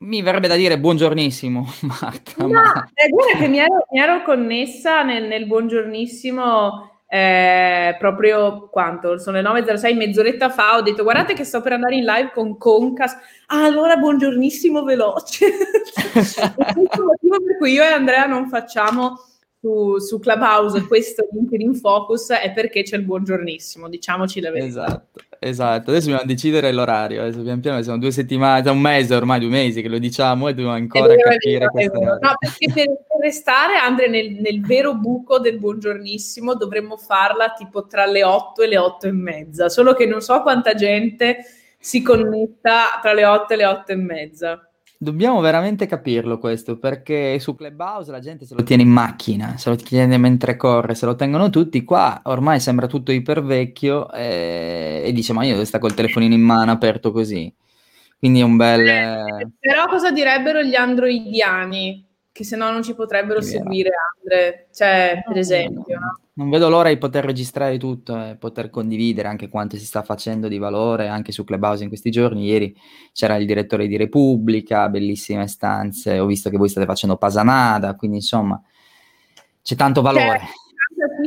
Mi verrebbe da dire buongiornissimo, Marta. No, ma... eh, guarda che mi ero, mi ero connessa nel, nel buongiornissimo eh, proprio quanto? Sono le 9.06, mezz'oretta fa ho detto guardate che sto per andare in live con Concas. Ah, allora buongiornissimo veloce. il motivo per cui io e Andrea non facciamo su, su Clubhouse questo LinkedIn Focus è perché c'è il buongiornissimo, diciamoci la verità. Esatto, esatto. Adesso dobbiamo decidere l'orario, adesso pian piano sono due settimane, un mese ormai, due mesi che lo diciamo e dobbiamo ancora vero, capire questa No, perché per, per restare, Andre, nel, nel, vero buco del buongiornissimo dovremmo farla tipo tra le 8 e le 8 e mezza, solo che non so quanta gente si connetta tra le 8 e le 8 e mezza. Dobbiamo veramente capirlo questo, perché su Clubhouse la gente se lo tiene in macchina, se lo tiene mentre corre, se lo tengono tutti, qua ormai sembra tutto ipervecchio e, e dice ma io stare col telefonino in mano aperto così. Quindi è un bel... Eh, però cosa direbbero gli androidiani? Che se no non ci potrebbero seguire Andre, cioè per esempio. No? Non vedo l'ora di poter registrare tutto e poter condividere anche quanto si sta facendo di valore anche su Clubhouse in questi giorni. Ieri c'era il direttore di Repubblica, bellissime stanze. Ho visto che voi state facendo Pasanada, quindi insomma c'è tanto valore.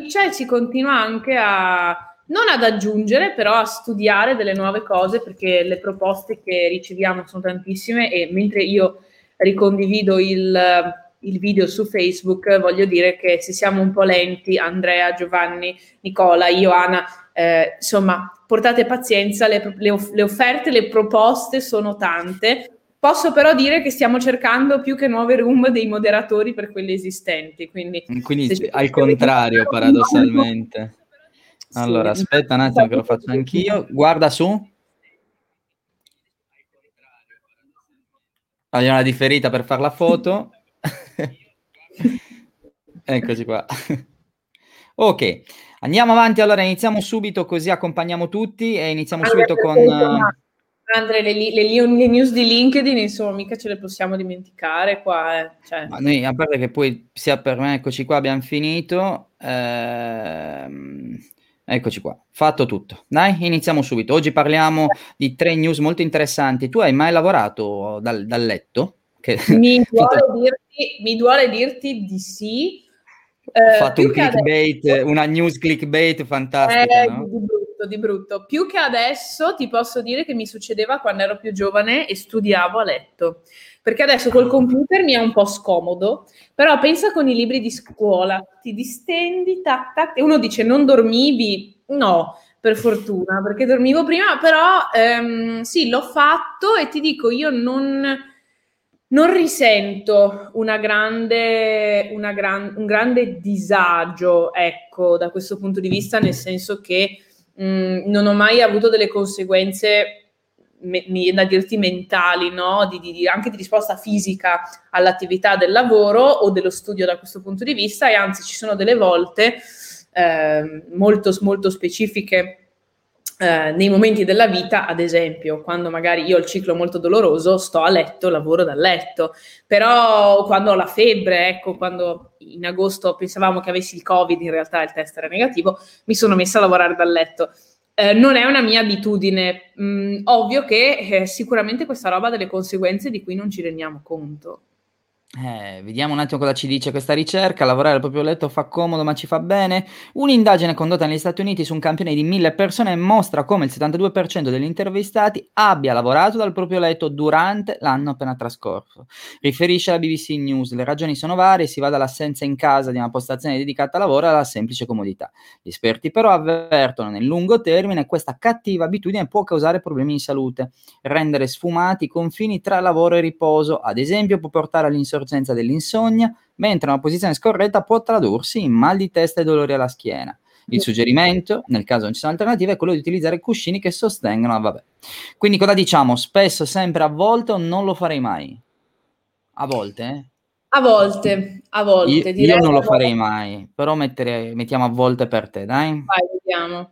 C'è, si continua anche a non ad aggiungere, però a studiare delle nuove cose perché le proposte che riceviamo sono tantissime e mentre io ricondivido il il video su Facebook, voglio dire che se siamo un po' lenti, Andrea, Giovanni, Nicola, io, Anna, eh, insomma, portate pazienza, le, le, le, offerte, le proposte sono tante. Posso però dire che stiamo cercando più che nuove room dei moderatori per quelli esistenti. Quindi, quindi al contrario, paradossalmente. Allora, sì. aspetta un attimo che lo faccio anch'io. Guarda su. Voglio una differita per fare la foto. Eccoci qua. ok, andiamo avanti. Allora iniziamo subito così accompagniamo tutti e iniziamo allora, subito con... Uh... Andre, le, le, le, news di LinkedIn, insomma, mica ce le possiamo dimenticare qua. Eh. Cioè. Ma noi, a parte che poi sia per me, eccoci qua, abbiamo finito. Ehm, eccoci qua, fatto tutto. Dai, iniziamo subito. Oggi parliamo di tre news molto interessanti. Tu hai mai lavorato dal, dal letto? Che... Mi, duole dirti, mi, duole dirti, di sì. Ho eh, fatto un clickbait, adesso... una news clickbait fantastica. Eh, no? Di brutto, di brutto. Più che adesso ti posso dire che mi succedeva quando ero più giovane e studiavo a letto. Perché adesso col computer mi è un po' scomodo, però pensa con i libri di scuola, ti distendi, tac, tac, e uno dice non dormivi? No, per fortuna, perché dormivo prima, però ehm, sì, l'ho fatto e ti dico, io non non risento una grande, una gran, un grande disagio, ecco, da questo punto di vista, nel senso che mh, mm, non ho mai avuto delle conseguenze mi viene da dirti mentali, no? di, di, anche di risposta fisica all'attività del lavoro o dello studio da questo punto di vista e anzi ci sono delle volte eh, molto, molto specifiche eh, nei momenti della vita, ad esempio, quando magari io ho il ciclo molto doloroso, sto a letto, lavoro dal letto, però quando ho la febbre, ecco, quando in agosto pensavamo che avessi il Covid, in realtà il test era negativo, mi sono messa a lavorare dal letto. Eh, non è una mia abitudine, mm, ovvio che eh, sicuramente questa roba ha delle conseguenze di cui non ci rendiamo conto. Eh, vediamo un attimo cosa ci dice questa ricerca. Lavorare al proprio letto fa comodo, ma ci fa bene. Un'indagine condotta negli Stati Uniti su un campione di mille persone mostra come il 72% degli intervistati abbia lavorato dal proprio letto durante l'anno appena trascorso. Riferisce la BBC News. Le ragioni sono varie, si va dall'assenza in casa di una postazione dedicata al lavoro alla semplice comodità. Gli esperti però avvertono nel lungo termine questa cattiva abitudine può causare problemi di salute, rendere sfumati i confini tra lavoro e riposo, ad esempio può portare all'insorgenza sorgenza dell'insonnia, mentre una posizione scorretta può tradursi in mal di testa e dolori alla schiena. Il suggerimento, nel caso non ci sono alternative, è quello di utilizzare cuscini che sostengono, vabbè. Quindi cosa diciamo? Spesso, sempre, a volte o non lo farei mai? A volte, eh? A volte, a volte. Io, io non lo farei mai, però mettere, mettiamo a volte per te, dai? Vai, vediamo.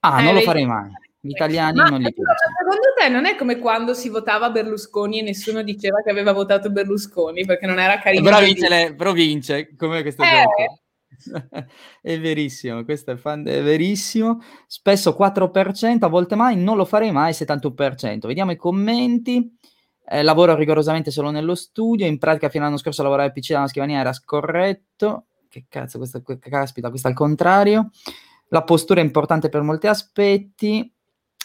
Ah, eh, non lo farei mai. Gli italiani Ma non li piace. Secondo te non è come quando si votava Berlusconi e nessuno diceva che aveva votato Berlusconi perché non era carino? Però vince, le, però vince come questo eh. gioco. è verissimo, questo è, fan, è, verissimo. Spesso 4%, a volte mai, non lo farei mai 71%. Vediamo i commenti. Eh, lavoro rigorosamente solo nello studio, in pratica fino all'anno scorso lavorare al PC dalla scrivania era scorretto, che cazzo, questo, caspita, questo al contrario. La postura è importante per molti aspetti,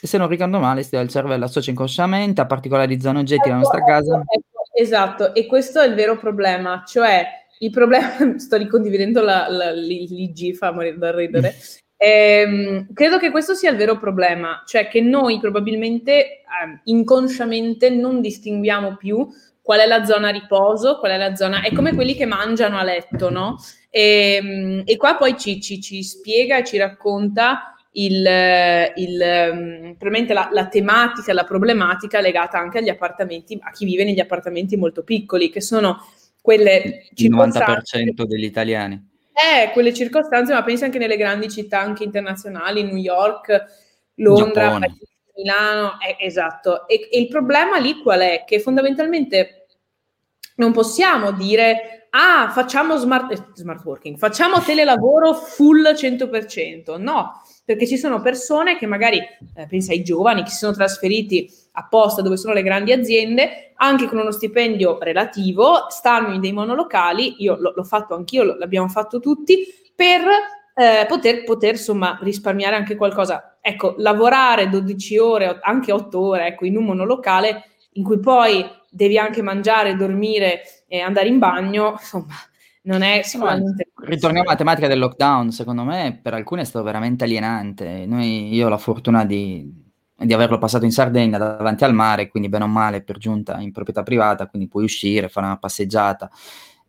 se non ricordo male, il cervello associa inconsciamente a particolari zone oggetti della nostra casa. Ecco, ecco, esatto, e questo è il vero problema, cioè il problema, sto ricondividendo la, la, l'IG, fa morire da ridere, eh, credo che questo sia il vero problema, cioè che noi probabilmente eh, inconsciamente non distinguiamo più qual è la zona riposo, qual è la zona... È come quelli che mangiano a letto, no? E, ehm, e qua poi ci, ci, ci, spiega e ci racconta il, il, probabilmente la, la, tematica, la problematica legata anche agli appartamenti, a chi vive negli appartamenti molto piccoli, che sono quelle... Il 90% degli italiani eh, quelle circostanze, ma pensi anche nelle grandi città anche internazionali, New York, Londra, Milano, eh, esatto. E, e il problema lì qual è? Che fondamentalmente non possiamo dire ah, facciamo smart, eh, smart, working, facciamo telelavoro full 100%. No, perché ci sono persone che magari, eh, pensa ai giovani che si sono trasferiti apposta dove sono le grandi aziende, anche con uno stipendio relativo, stanno in dei monolocali, io l- l'ho fatto anch'io, l'abbiamo fatto tutti, per eh, poter, poter insomma risparmiare anche qualcosa. Ecco, lavorare 12 ore, anche 8 ore, ecco, in un monolocale in cui poi devi anche mangiare, dormire e andare in bagno, insomma, non è sicuramente... Ritorniamo alla tematica del lockdown, secondo me per alcuni è stato veramente alienante. Noi, io ho la fortuna di, di averlo passato in Sardegna davanti al mare, quindi bene o male per giunta in proprietà privata, quindi puoi uscire, fare una passeggiata.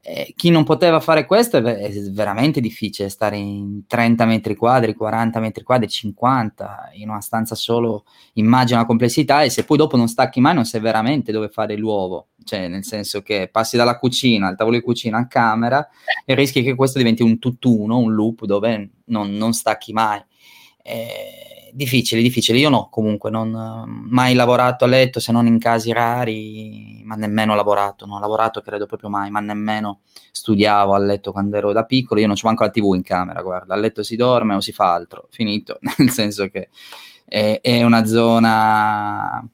Eh, chi non poteva fare questo è, è, veramente difficile stare in 30 metri quadri, 40 metri quadri, 50 in una stanza solo. Immagina la complessità e se poi dopo non stacchi mai non sai veramente dove fare l'uovo, cioè nel senso che passi dalla cucina al tavolo di cucina a camera e rischi che questo diventi un tutt'uno, un loop dove non, non stacchi mai. Eh, difficile, difficile. Io no, comunque, non ho mai lavorato a letto se non in casi rari, ma nemmeno lavorato. Non ho lavorato credo proprio mai, ma nemmeno studiavo a letto quando ero da piccolo. Io non ci manco la TV in camera, guarda, a letto si dorme o si fa altro, finito. Nel senso che è, è una zona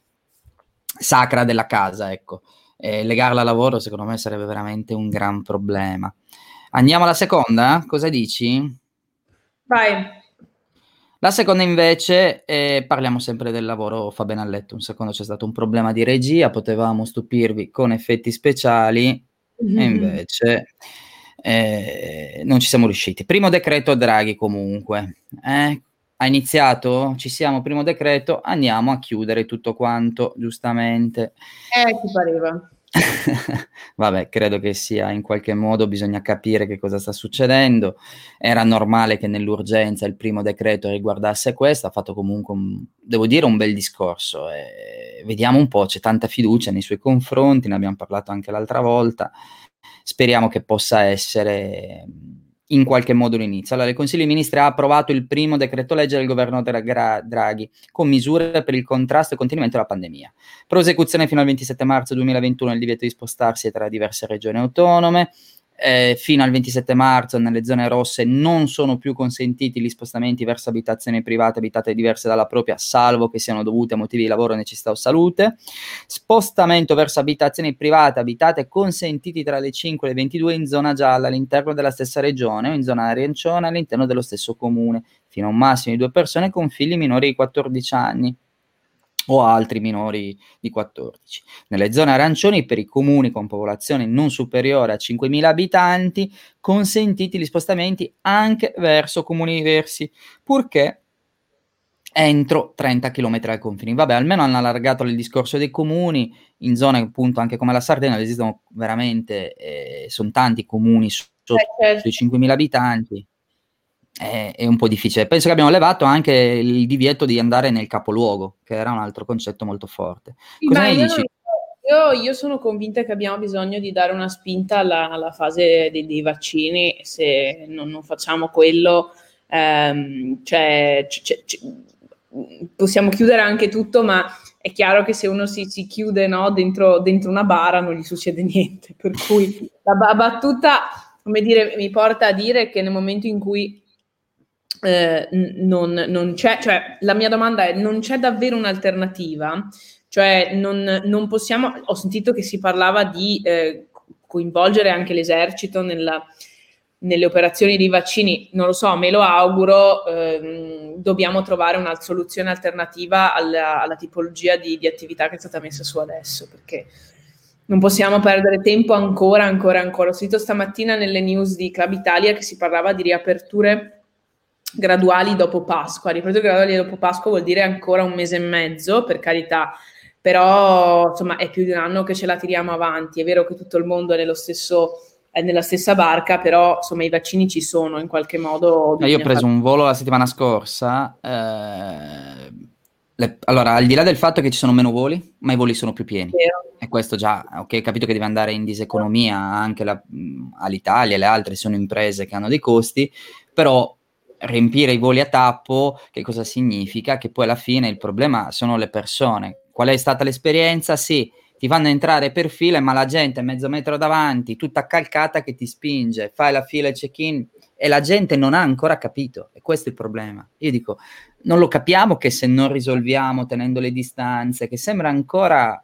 sacra della casa, ecco. E legarla al lavoro secondo me sarebbe veramente un gran problema. Andiamo alla seconda? Cosa dici? Vai. La seconda invece, eh, parliamo sempre del lavoro fa bene a letto, un secondo c'è stato un problema di regia, potevamo stupirvi con effetti speciali mm-hmm. e invece eh, non ci siamo riusciti. Primo decreto Draghi comunque, eh, ha iniziato, ci siamo, primo decreto, andiamo a chiudere tutto quanto, giustamente. Eh, ti pareva. Vabbè, credo che sia in qualche modo bisogna capire che cosa sta succedendo. Era normale che nell'urgenza il primo decreto riguardasse questo, ha fatto comunque, un, devo dire, un bel discorso. E vediamo un po', c'è tanta fiducia nei suoi confronti, ne abbiamo parlato anche l'altra volta. Speriamo che possa essere in qualche modo l'inizio. Allora, il Consiglio dei Ministri ha approvato il primo decreto legge del governo Draghi con misure per il contrasto e contenimento della pandemia. Prosecuzione fino al 27 marzo 2021 il divieto di spostarsi tra diverse regioni autonome, eh, fino al 27 marzo nelle zone rosse non sono più consentiti gli spostamenti verso abitazioni private abitate diverse dalla propria, salvo che siano dovute a motivi di lavoro, necessità o salute. Spostamento verso abitazioni private abitate consentiti tra le 5 e le 22 in zona gialla all'interno della stessa regione o in zona arancione all'interno dello stesso comune, fino a un massimo di due persone con figli minori di 14 anni o altri minori di 14. Nelle zone arancioni, per i comuni con popolazione non superiore a 5.000 abitanti, consentiti gli spostamenti anche verso comuni diversi, purché entro 30 km dai confini. Vabbè, almeno hanno allargato il discorso dei comuni, in zone appunto anche come la Sardegna esistono veramente, eh, sono tanti comuni sotto eh, certo. i 5.000 abitanti è, è, un po' difficile. Penso che abbiamo levato anche il divieto di andare nel capoluogo, che era un altro concetto molto forte. Cosa ne dici? Io, io, sono convinta che abbiamo bisogno di dare una spinta alla, alla fase dei, dei, vaccini. Se non, non facciamo quello, ehm, cioè, c- c- possiamo chiudere anche tutto, ma è chiaro che se uno si, si chiude no, dentro, dentro, una bara non gli succede niente. Per cui la battuta, come dire, mi porta a dire che nel momento in cui eh, non, non, c'è, cioè la mia domanda è, non c'è davvero un'alternativa? Cioè non, non possiamo, ho sentito che si parlava di eh, coinvolgere anche l'esercito nella, nelle operazioni di vaccini, non lo so, me lo auguro, ehm, dobbiamo trovare una soluzione alternativa alla, alla tipologia di, di, attività che è stata messa su adesso, perché non possiamo perdere tempo ancora, ancora, ancora. Ho sentito stamattina nelle news di Club Italia che si parlava di riaperture graduali dopo Pasqua. Riaperture graduali dopo Pasqua vuol dire ancora un mese e mezzo, per carità, però insomma è più di un anno che ce la tiriamo avanti. È vero che tutto il mondo è nello stesso è nella stessa barca, però insomma i vaccini ci sono in qualche modo. Io ho preso fare... un volo la settimana scorsa. Eh, le, allora, al di là del fatto che ci sono meno voli, ma i voli sono più pieni. Vero. E questo già, ok, ho capito che deve andare in diseconomia anche la, all'Italia le altre sono imprese che hanno dei costi, però riempire i voli a tappo, che cosa significa? Che poi alla fine il problema sono le persone. Qual è stata l'esperienza? Sì, ti fanno entrare per fila, ma la gente mezzo metro davanti, tutta calcata che ti spinge, fai la fila e check-in e la gente non ha ancora capito. E questo è il problema. Io dico, non lo capiamo che se non risolviamo tenendo le distanze, che sembra ancora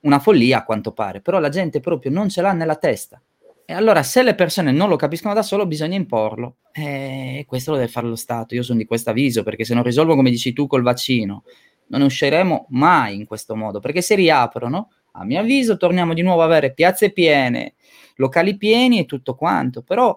una follia a quanto pare, però la gente proprio non ce l'ha nella testa. E allora se le persone non lo capiscono da solo bisogna imporlo. E questo lo deve fare lo Stato. Io sono di questo avviso perché se non risolvo come dici tu col vaccino non usciremo mai in questo modo, perché se riaprono, a mio avviso, torniamo di nuovo a avere piazze piene, locali pieni e tutto quanto, però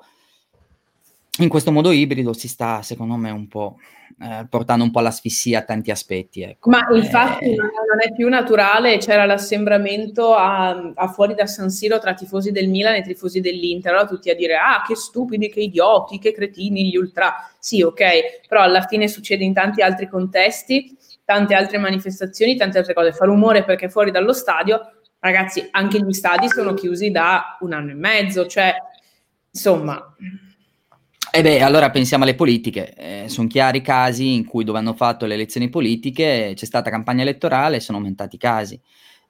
in questo modo ibrido si sta, secondo me, un po' eh, portando un po' all'asfissia a tanti aspetti. Ecco. Ma infatti eh... non è più naturale, c'era l'assembramento a, a, fuori da San Siro tra tifosi del Milan e tifosi dell'Inter, allora tutti a dire ah che stupidi, che idioti, che cretini gli ultra. Sì, ok, però alla fine succede in tanti altri contesti tante altre manifestazioni, tante altre cose. Fa rumore perché fuori dallo stadio, ragazzi, anche gli stadi sono chiusi da un anno e mezzo, cioè, insomma... E eh beh, allora pensiamo alle politiche. Eh, sono chiari casi in cui dove hanno fatto le elezioni politiche c'è stata campagna elettorale e sono aumentati i casi.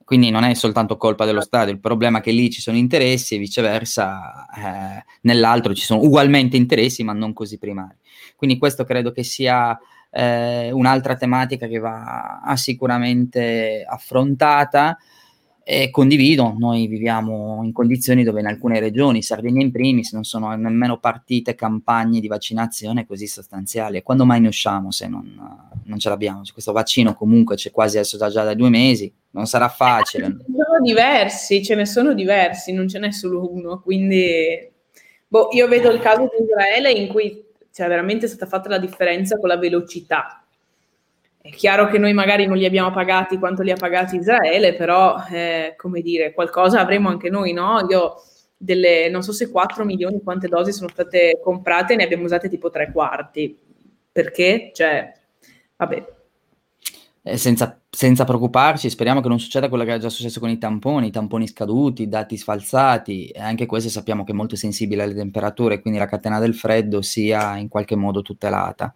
Quindi non è soltanto colpa dello Stato, il problema è che lì ci sono interessi e viceversa eh, nell'altro ci sono ugualmente interessi ma non così primari. Quindi questo credo che sia eh, un'altra tematica che va sicuramente affrontata e condivido, noi viviamo in condizioni dove in alcune regioni, Sardegna in primis, non sono nemmeno partite campagne di vaccinazione così sostanziali. E quando mai ne usciamo se non, non ce l'abbiamo? Questo vaccino comunque c'è quasi adesso già, già da due mesi, non sarà facile. Ce ne sono diversi, ce ne sono diversi, non ce n'è solo uno, quindi boh, io vedo il caso di Israele in cui cioè veramente è stata fatta la differenza con la velocità. È chiaro che noi magari non li abbiamo pagati quanto li ha pagati Israele, però, eh, come dire, qualcosa avremo anche noi, no? Io delle, non so se 4 milioni, quante dosi sono state comprate, ne abbiamo usate tipo tre quarti. Perché? Cioè, vabbè, eh, senza, senza, preoccuparci, speriamo che non succeda quello che è già successo con i tamponi, tamponi scaduti, dati sfalsati, e anche questo sappiamo che è molto sensibile alle temperature, quindi la catena del freddo sia in qualche modo tutelata.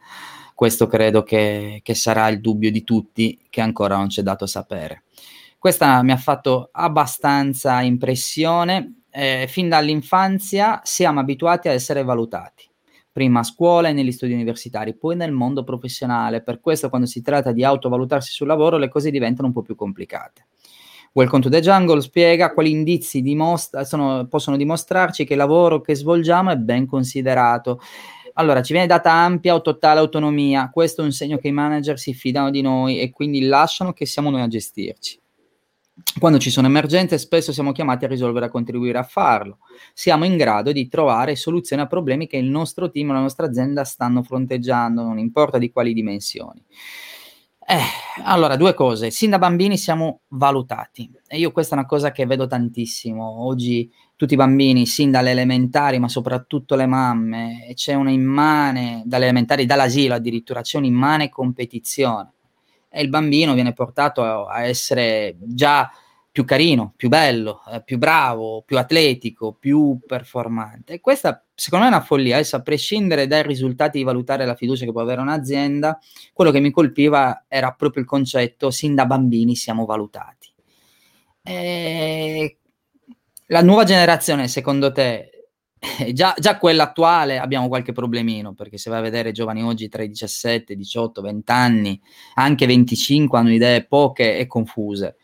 Questo credo che, che sarà il dubbio di tutti, che ancora non c'è dato sapere. Questa mi ha fatto abbastanza impressione. Eh, fin dall'infanzia siamo abituati a essere valutati prima a scuola e negli studi universitari, poi nel mondo professionale. Per questo quando si tratta di autovalutarsi sul lavoro le cose diventano un po' più complicate. Welcome to the Jungle spiega quali indizi dimostra- sono, possono dimostrarci che il lavoro che svolgiamo è ben considerato. Allora, ci viene data ampia o totale autonomia, questo è un segno che i manager si fidano di noi e quindi lasciano che siamo noi a gestirci. Quando ci sono emergenze, spesso siamo chiamati a risolvere, a contribuire a farlo. Siamo in grado di trovare soluzioni a problemi che il nostro team o la nostra azienda stanno fronteggiando, non importa di quali dimensioni. Eh, allora, due cose. Sin da bambini siamo valutati. E io questa è una cosa che vedo tantissimo. Oggi tutti i bambini, sin dalle elementari, ma soprattutto le mamme, c'è una immane, dalle elementari, dall'asilo addirittura, c'è un'immane competizione e il bambino viene portato a, essere già più carino, più bello, eh, più bravo, più atletico, più performante. E questa secondo me è una follia, adesso a prescindere dai risultati di valutare la fiducia che può avere un'azienda, quello che mi colpiva era proprio il concetto, sin da bambini siamo valutati. E la nuova generazione, secondo te, eh, già, già quella attuale abbiamo qualche problemino, perché se vai a vedere giovani oggi tra i 17, 18, 20 anni, anche 25 hanno idee poche e confuse.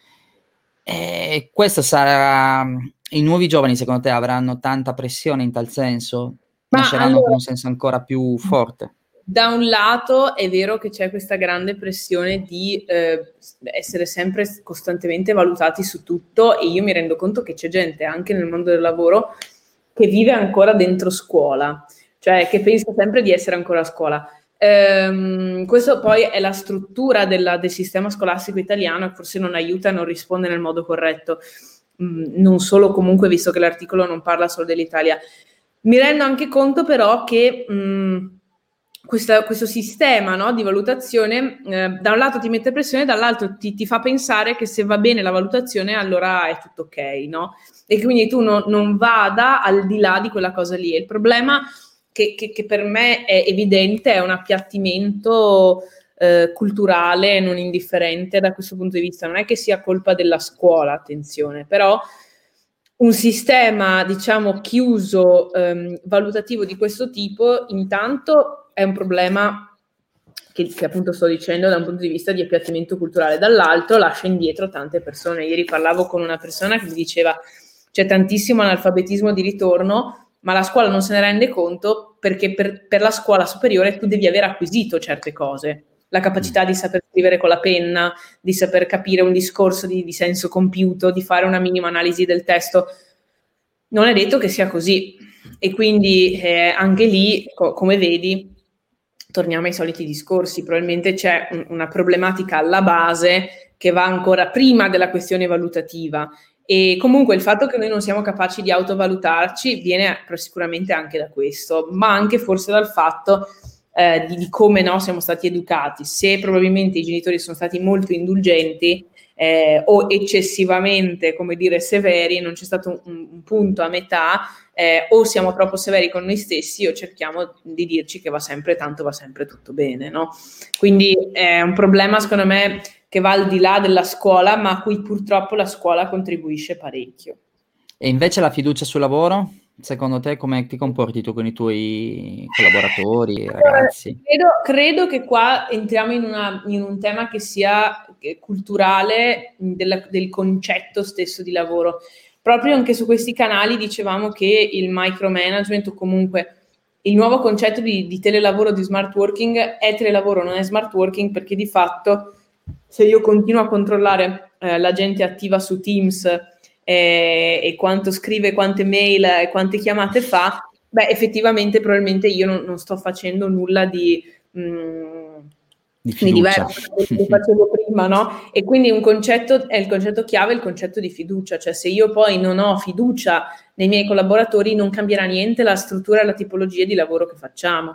E questo sarà... I nuovi giovani, secondo te, avranno tanta pressione in tal senso? Ma Nasceranno allora, con un senso ancora più forte? Da un lato è vero che c'è questa grande pressione di eh, essere sempre costantemente valutati su tutto e io mi rendo conto che c'è gente anche nel mondo del lavoro che vive ancora dentro scuola, cioè che pensa sempre di essere ancora a scuola. Ehm, questo poi è la struttura della, del sistema scolastico italiano e forse non aiuta, non risponde nel modo corretto, mm, non solo comunque visto che l'articolo non parla solo dell'Italia. Mi rendo anche conto però che... Mm, questa, questo sistema no, di valutazione eh, da un lato ti mette pressione, dall'altro ti, ti, fa pensare che se va bene la valutazione allora è tutto ok, no? E quindi tu no, non vada al di là di quella cosa lì. il problema che, che, che per me è evidente è un appiattimento eh, culturale non indifferente da questo punto di vista. Non è che sia colpa della scuola, attenzione, però un sistema, diciamo, chiuso, ehm, valutativo di questo tipo, intanto è un problema che, che, appunto sto dicendo da un punto di vista di appiattimento culturale, dall'altro lascia indietro tante persone. Ieri parlavo con una persona che mi diceva c'è tantissimo analfabetismo di ritorno, ma la scuola non se ne rende conto perché per, per la scuola superiore tu devi aver acquisito certe cose, la capacità di saper scrivere con la penna, di saper capire un discorso di, di senso compiuto, di fare una minima analisi del testo. Non è detto che sia così. E quindi eh, anche lì, co- come vedi, torniamo ai soliti discorsi, probabilmente c'è un, una problematica alla base che va ancora prima della questione valutativa e comunque il fatto che noi non siamo capaci di autovalutarci viene sicuramente anche da questo, ma anche forse dal fatto eh, di, di, come no, siamo stati educati. Se probabilmente i genitori sono stati molto indulgenti eh, o eccessivamente, come dire, severi, non c'è stato un, un punto a metà, eh, o siamo troppo severi con noi stessi o cerchiamo di dirci che va sempre tanto, va sempre tutto bene, no? Quindi è un problema, secondo me, che va al di là della scuola, ma a cui purtroppo la scuola contribuisce parecchio. E invece la fiducia sul lavoro? Secondo te come ti comporti tu con i tuoi collaboratori, ragazzi? Credo, credo che qua entriamo in, una, in, un tema che sia culturale della, del concetto stesso di lavoro proprio anche su questi canali dicevamo che il micromanagement o comunque il nuovo concetto di, di telelavoro, di smart working è telelavoro, non è smart working perché di fatto se io continuo a controllare eh, la gente attiva su Teams eh, e quanto scrive, quante mail e quante chiamate fa, beh effettivamente probabilmente io non, non sto facendo nulla di... Mh, mm, di diverso da quello che facevo prima, no? E quindi un concetto è il concetto chiave, il concetto di fiducia, cioè se io poi non ho fiducia nei miei collaboratori non cambierà niente la struttura e la tipologia di lavoro che facciamo.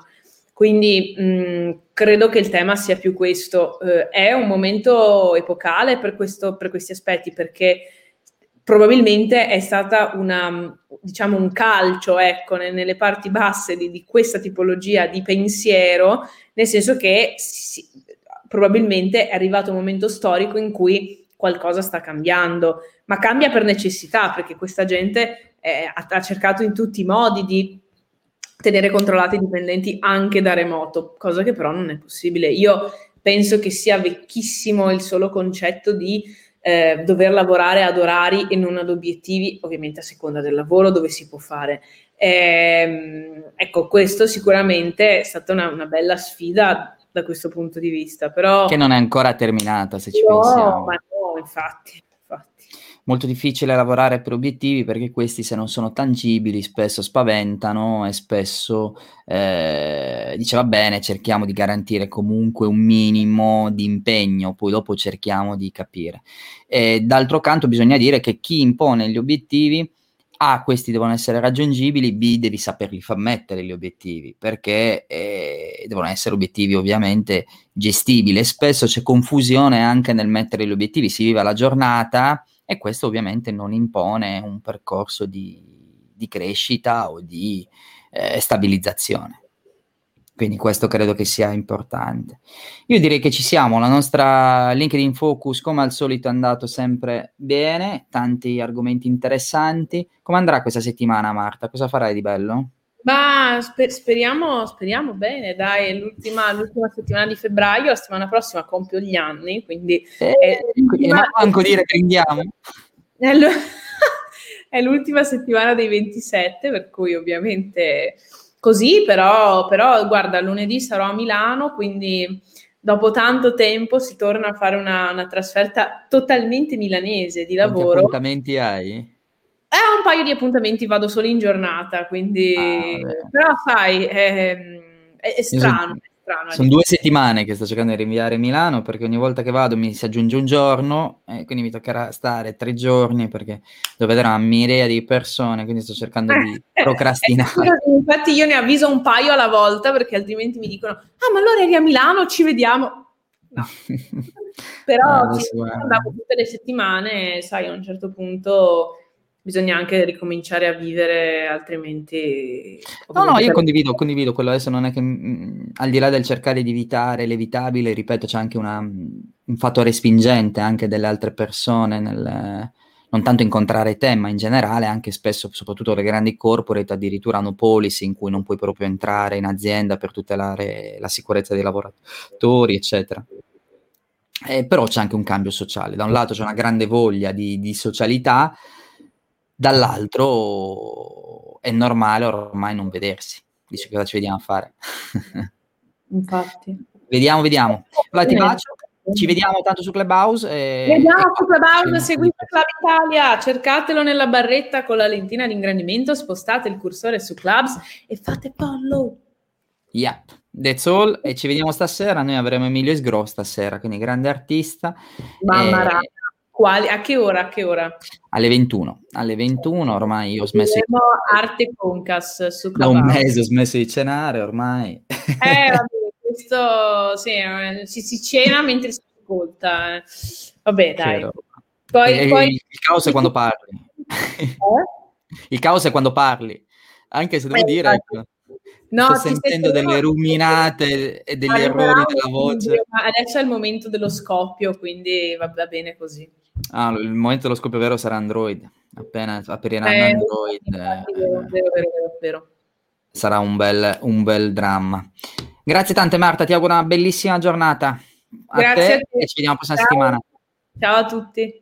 Quindi mh, credo che il tema sia più questo. Eh, è un momento epocale per, questo, per questi aspetti perché probabilmente è stata una, diciamo, un calcio ecco, nelle parti basse di, di, questa tipologia di pensiero, nel senso che si, probabilmente è arrivato un momento storico in cui qualcosa sta cambiando, ma cambia per necessità, perché questa gente eh, ha, ha cercato in tutti i modi di tenere controllati i dipendenti anche da remoto, cosa che però non è possibile. Io penso che sia vecchissimo il solo concetto di eh, dover lavorare ad orari e non ad obiettivi, ovviamente a seconda del lavoro dove si può fare. Eh, ecco, questo sicuramente è stata una, una, bella sfida da questo punto di vista, però... Che non è ancora terminata, se ci no, pensiamo. Ma no, infatti molto difficile lavorare per obiettivi perché questi se non sono tangibili spesso spaventano e spesso eh, dice va bene cerchiamo di garantire comunque un minimo di impegno poi dopo cerchiamo di capire. E d'altro canto bisogna dire che chi impone gli obiettivi a questi devono essere raggiungibili, B devi saperli far mettere gli obiettivi, perché eh, devono essere obiettivi ovviamente gestibili. Spesso c'è confusione anche nel mettere gli obiettivi, si vive la giornata e questo ovviamente non impone un percorso di, di crescita o di eh, stabilizzazione. Quindi questo credo che sia importante. Io direi che ci siamo, la nostra LinkedIn Focus come al solito è andato sempre bene, tanti argomenti interessanti. Come andrà questa settimana Marta? Cosa farai di bello? Ma sper- speriamo, speriamo bene, dai, l'ultima, l'ultima, settimana di febbraio, la settimana prossima compio gli anni, quindi... Eh, è, ma manco dire che andiamo. È, è l'ultima settimana dei 27, per cui ovviamente così, però, però guarda, lunedì sarò a Milano, quindi dopo tanto tempo si torna a fare una, una trasferta totalmente milanese di lavoro. Quanti appuntamenti hai? Eh, un paio di appuntamenti vado solo in giornata, quindi... Ah, però sai, è, è, è strano strano. Sono due settimane che sto cercando di rinviare Milano perché ogni volta che vado mi si aggiunge un giorno e quindi mi toccherà stare tre giorni perché vedere una mirea di persone, quindi sto cercando di eh, eh, procrastinare. Eh, infatti io ne avviso un paio alla volta perché altrimenti mi dicono ah ma allora eri a Milano, ci vediamo. No. Però no, andavo tutte le settimane, sai, a un certo punto bisogna anche ricominciare a vivere, altrimenti... No, no, io condivido, condivido quello, adesso non è che, mh, mm, al di là del cercare di evitare l'evitabile, ripeto, c'è anche una, un fattore spingente anche delle altre persone nel non tanto incontrare te, ma in generale anche spesso, soprattutto le grandi corporate, addirittura hanno policy in cui non puoi proprio entrare in azienda per tutelare la sicurezza dei lavoratori, eccetera. Eh, però c'è anche un cambio sociale. Da un lato c'è una grande voglia di, di socialità, dall'altro è normale ormai non vedersi. Dice cosa ci vediamo a fare. Infatti. Vediamo, vediamo. Allora, ti bacio. Ci vediamo tanto su Clubhouse. E... Vediamo su Clubhouse, seguite Club Italia, cercatelo nella barretta con la lentina di ingrandimento, spostate il cursore su Clubs e fate follow. Yep, that's all. E ci vediamo stasera. Noi avremo Emilio Sgro stasera, quindi grande artista. Mamma e... Quali? A che ora? A che ora? Alle 21. Alle 21 ormai io ho smesso di... Arte Concas su Da un mese ho smesso di cenare ormai. Eh, vabbè, questo sì, eh, si, si cena mentre si ascolta. Eh. Vabbè, dai. Poi, e, poi... Il caos è quando parli. Eh? Il caos è quando parli. Anche se devo eh, dire... Ecco, No, sto sentendo delle ruminate e degli errori della voce. Adesso è il momento dello scoppio, quindi va, va bene così. Ah, il momento dello scoppio vero sarà Android. Appena aprirà eh, Android, infatti, eh, vero, vero, vero, sarà un bel, un bel dramma. Grazie tante, Marta. Ti auguro una bellissima giornata. A Grazie te, a te. e ci vediamo la prossima Ciao. settimana. Ciao a tutti.